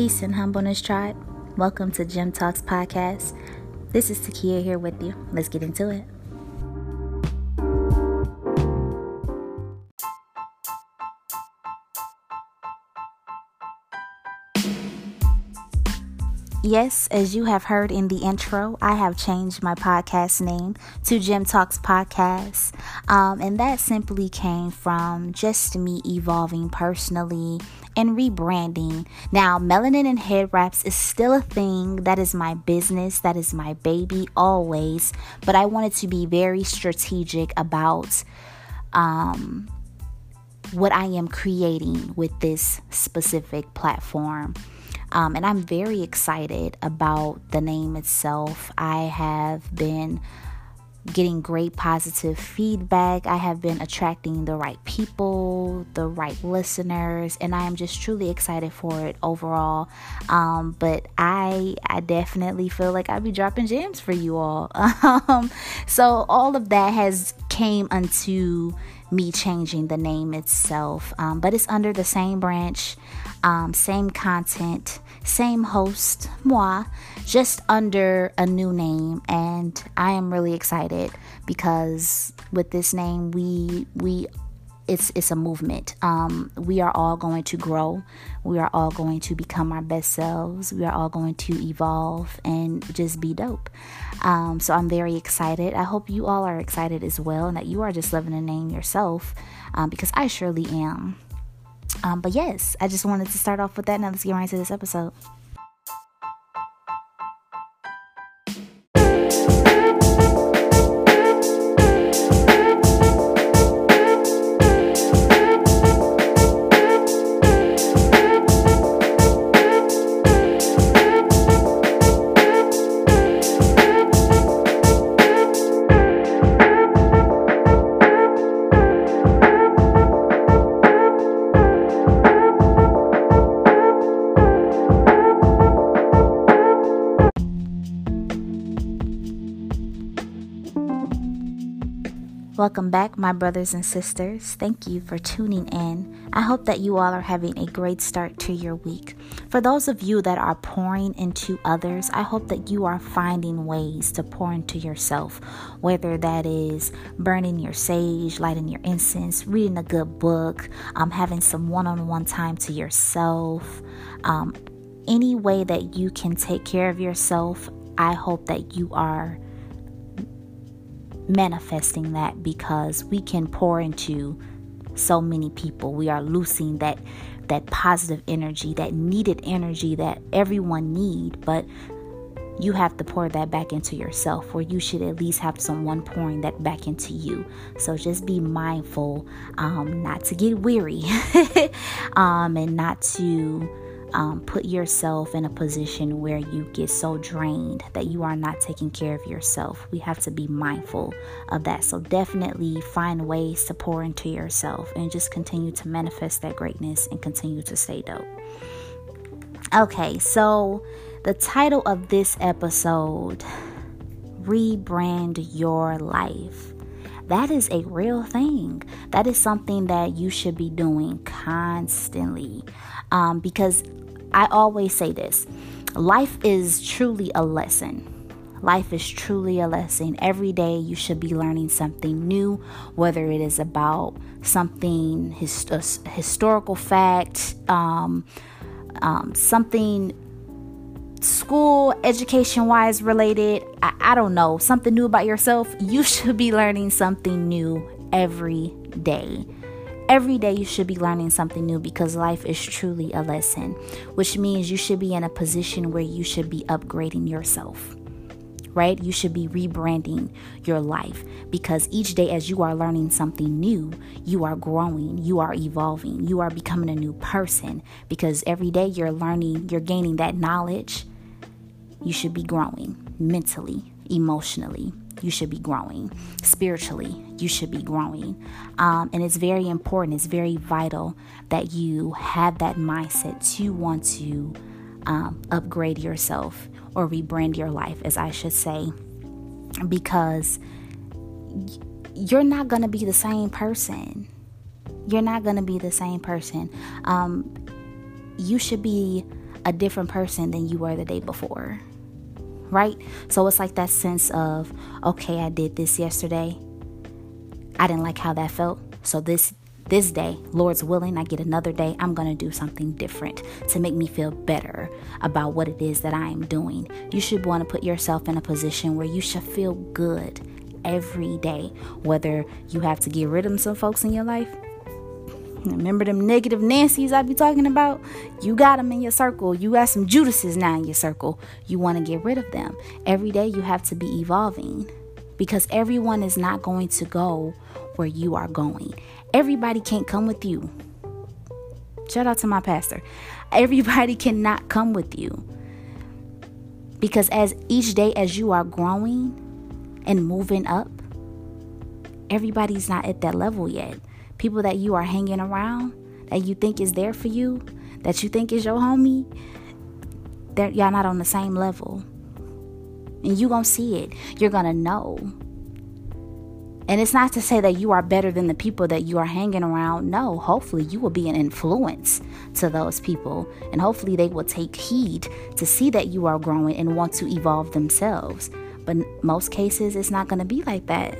Peace and humbleness, tribe. Welcome to Gem Talks Podcast. This is Takia here with you. Let's get into it. Yes, as you have heard in the intro, I have changed my podcast name to Gem Talks Podcast. Um, and that simply came from just me evolving personally and rebranding. Now, melanin and head wraps is still a thing. That is my business, that is my baby always. But I wanted to be very strategic about um, what I am creating with this specific platform. Um, and I'm very excited about the name itself. I have been getting great positive feedback. I have been attracting the right people, the right listeners, and I am just truly excited for it overall. Um, but I I definitely feel like I'll be dropping gems for you all. Um, so all of that has came unto me changing the name itself, um, but it's under the same branch, um, same content, same host, moi, just under a new name, and I am really excited because with this name, we we it's it's a movement. Um, we are all going to grow. We are all going to become our best selves. We are all going to evolve and just be dope. Um, so I'm very excited. I hope you all are excited as well, and that you are just loving the name yourself, um, because I surely am. Um, but yes, I just wanted to start off with that. Now let's get right into this episode. Welcome back, my brothers and sisters. Thank you for tuning in. I hope that you all are having a great start to your week. For those of you that are pouring into others, I hope that you are finding ways to pour into yourself, whether that is burning your sage, lighting your incense, reading a good book, um, having some one on one time to yourself. Um, any way that you can take care of yourself, I hope that you are manifesting that because we can pour into so many people. We are losing that that positive energy, that needed energy that everyone need, but you have to pour that back into yourself or you should at least have someone pouring that back into you so just be mindful um, not to get weary um, and not to um, put yourself in a position where you get so drained that you are not taking care of yourself. We have to be mindful of that. So, definitely find ways to pour into yourself and just continue to manifest that greatness and continue to stay dope. Okay, so the title of this episode Rebrand Your Life that is a real thing. That is something that you should be doing constantly. Um, because I always say this life is truly a lesson. Life is truly a lesson. Every day you should be learning something new, whether it is about something his, uh, historical fact, um, um, something school education wise related. I, I don't know, something new about yourself. You should be learning something new every day. Every day you should be learning something new because life is truly a lesson, which means you should be in a position where you should be upgrading yourself. Right? You should be rebranding your life because each day, as you are learning something new, you are growing, you are evolving, you are becoming a new person because every day you're learning, you're gaining that knowledge. You should be growing mentally, emotionally, you should be growing. Spiritually, you should be growing. Um, and it's very important, it's very vital that you have that mindset to want to um, upgrade yourself or rebrand your life, as I should say, because you're not going to be the same person. You're not going to be the same person. Um, you should be a different person than you were the day before. Right? So it's like that sense of, okay, I did this yesterday. I didn't like how that felt. So this this day, Lord's willing, I get another day, I'm going to do something different to make me feel better about what it is that I am doing. You should want to put yourself in a position where you should feel good every day, whether you have to get rid of some folks in your life. Remember them negative Nancy's I be talking about? You got them in your circle. You got some Judases now in your circle. You want to get rid of them. Every day you have to be evolving because everyone is not going to go where you are going. Everybody can't come with you. Shout out to my pastor. Everybody cannot come with you. Because as each day as you are growing, and moving up, everybody's not at that level yet. People that you are hanging around, that you think is there for you, that you think is your homie, that y'all not on the same level. And you gonna see it. You're gonna know. And it's not to say that you are better than the people that you are hanging around. No, hopefully you will be an influence to those people. And hopefully they will take heed to see that you are growing and want to evolve themselves. But most cases, it's not going to be like that.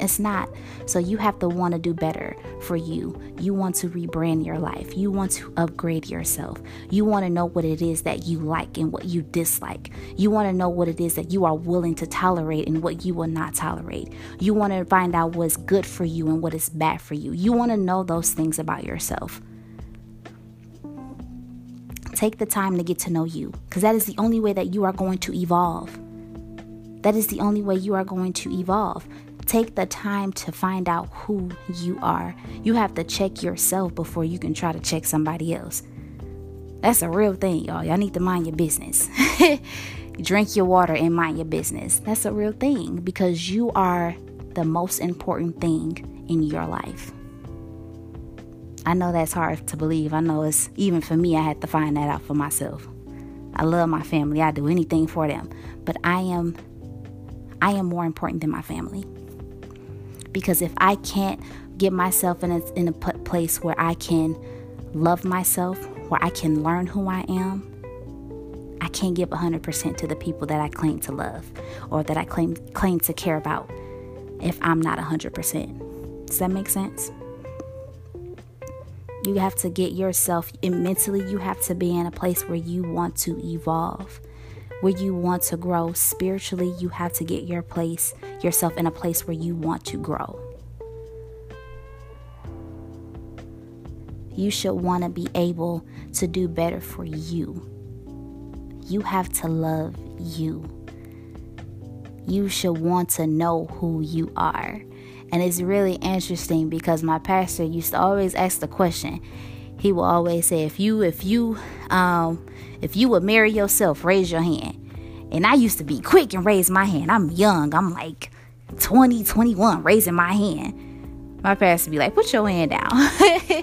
It's not. So you have to want to do better for you. You want to rebrand your life. You want to upgrade yourself. You want to know what it is that you like and what you dislike. You want to know what it is that you are willing to tolerate and what you will not tolerate. You want to find out what's good for you and what is bad for you. You want to know those things about yourself. Take the time to get to know you because that is the only way that you are going to evolve. That is the only way you are going to evolve. Take the time to find out who you are. You have to check yourself before you can try to check somebody else. That's a real thing, y'all. Y'all need to mind your business. Drink your water and mind your business. That's a real thing because you are the most important thing in your life. I know that's hard to believe. I know it's even for me, I had to find that out for myself. I love my family, I do anything for them. But I am I am more important than my family. Because if I can't get myself in a, in a place where I can love myself, where I can learn who I am, I can't give 100% to the people that I claim to love or that I claim claim to care about if I'm not 100%. Does that make sense? You have to get yourself mentally, you have to be in a place where you want to evolve where you want to grow spiritually, you have to get your place, yourself in a place where you want to grow. You should want to be able to do better for you. You have to love you. You should want to know who you are. And it's really interesting because my pastor used to always ask the question. He will always say, if you, if you, um, if you would marry yourself, raise your hand. And I used to be quick and raise my hand. I'm young. I'm like 20, 21, raising my hand. My pastor be like, put your hand down.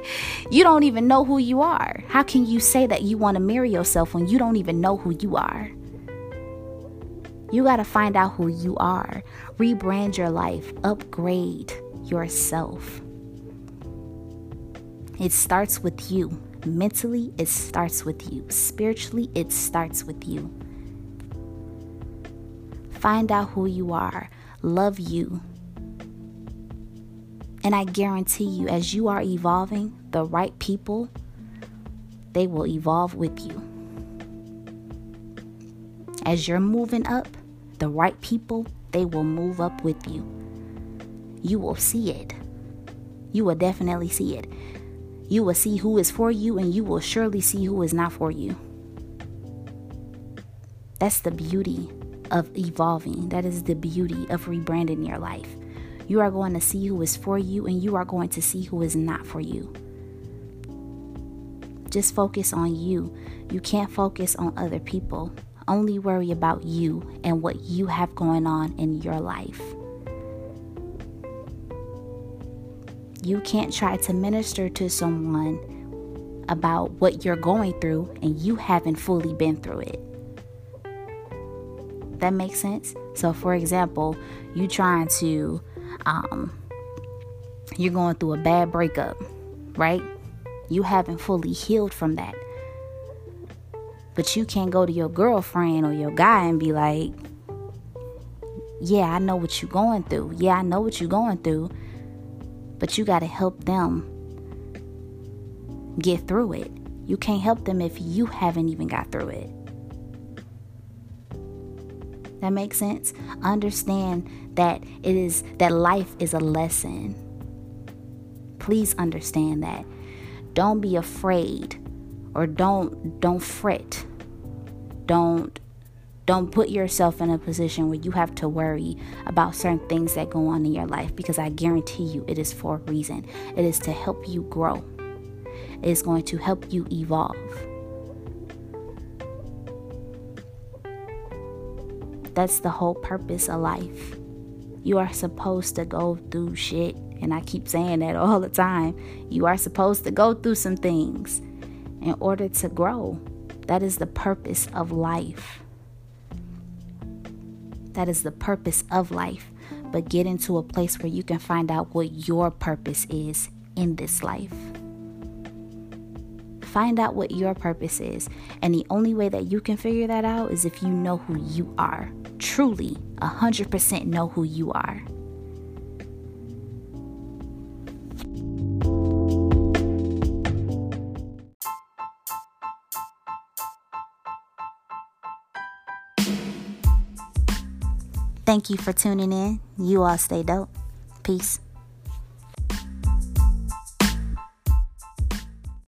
you don't even know who you are. How can you say that you want to marry yourself when you don't even know who you are? You got to find out who you are. Rebrand your life. Upgrade yourself. It starts with you. Mentally, it starts with you. Spiritually, it starts with you. Find out who you are. Love you. And I guarantee you, as you are evolving, the right people, they will evolve with you. As you're moving up, the right people, they will move up with you. You will see it. You will definitely see it. You will see who is for you, and you will surely see who is not for you. That's the beauty of evolving. That is the beauty of rebranding your life. You are going to see who is for you, and you are going to see who is not for you. Just focus on you. You can't focus on other people. Only worry about you and what you have going on in your life. You can't try to minister to someone about what you're going through and you haven't fully been through it. That makes sense? So, for example, you trying to, um, you're going through a bad breakup, right? You haven't fully healed from that. But you can't go to your girlfriend or your guy and be like, yeah, I know what you're going through. Yeah, I know what you're going through. But you got to help them get through it. You can't help them if you haven't even got through it. That makes sense? Understand that it is that life is a lesson. Please understand that. Don't be afraid or don't don't fret. Don't don't put yourself in a position where you have to worry about certain things that go on in your life because I guarantee you it is for a reason. It is to help you grow. It is going to help you evolve. That's the whole purpose of life. You are supposed to go through shit, and I keep saying that all the time. You are supposed to go through some things in order to grow. That is the purpose of life. That is the purpose of life. But get into a place where you can find out what your purpose is in this life. Find out what your purpose is. And the only way that you can figure that out is if you know who you are. Truly, 100% know who you are. Thank you for tuning in. You all stay dope. Peace.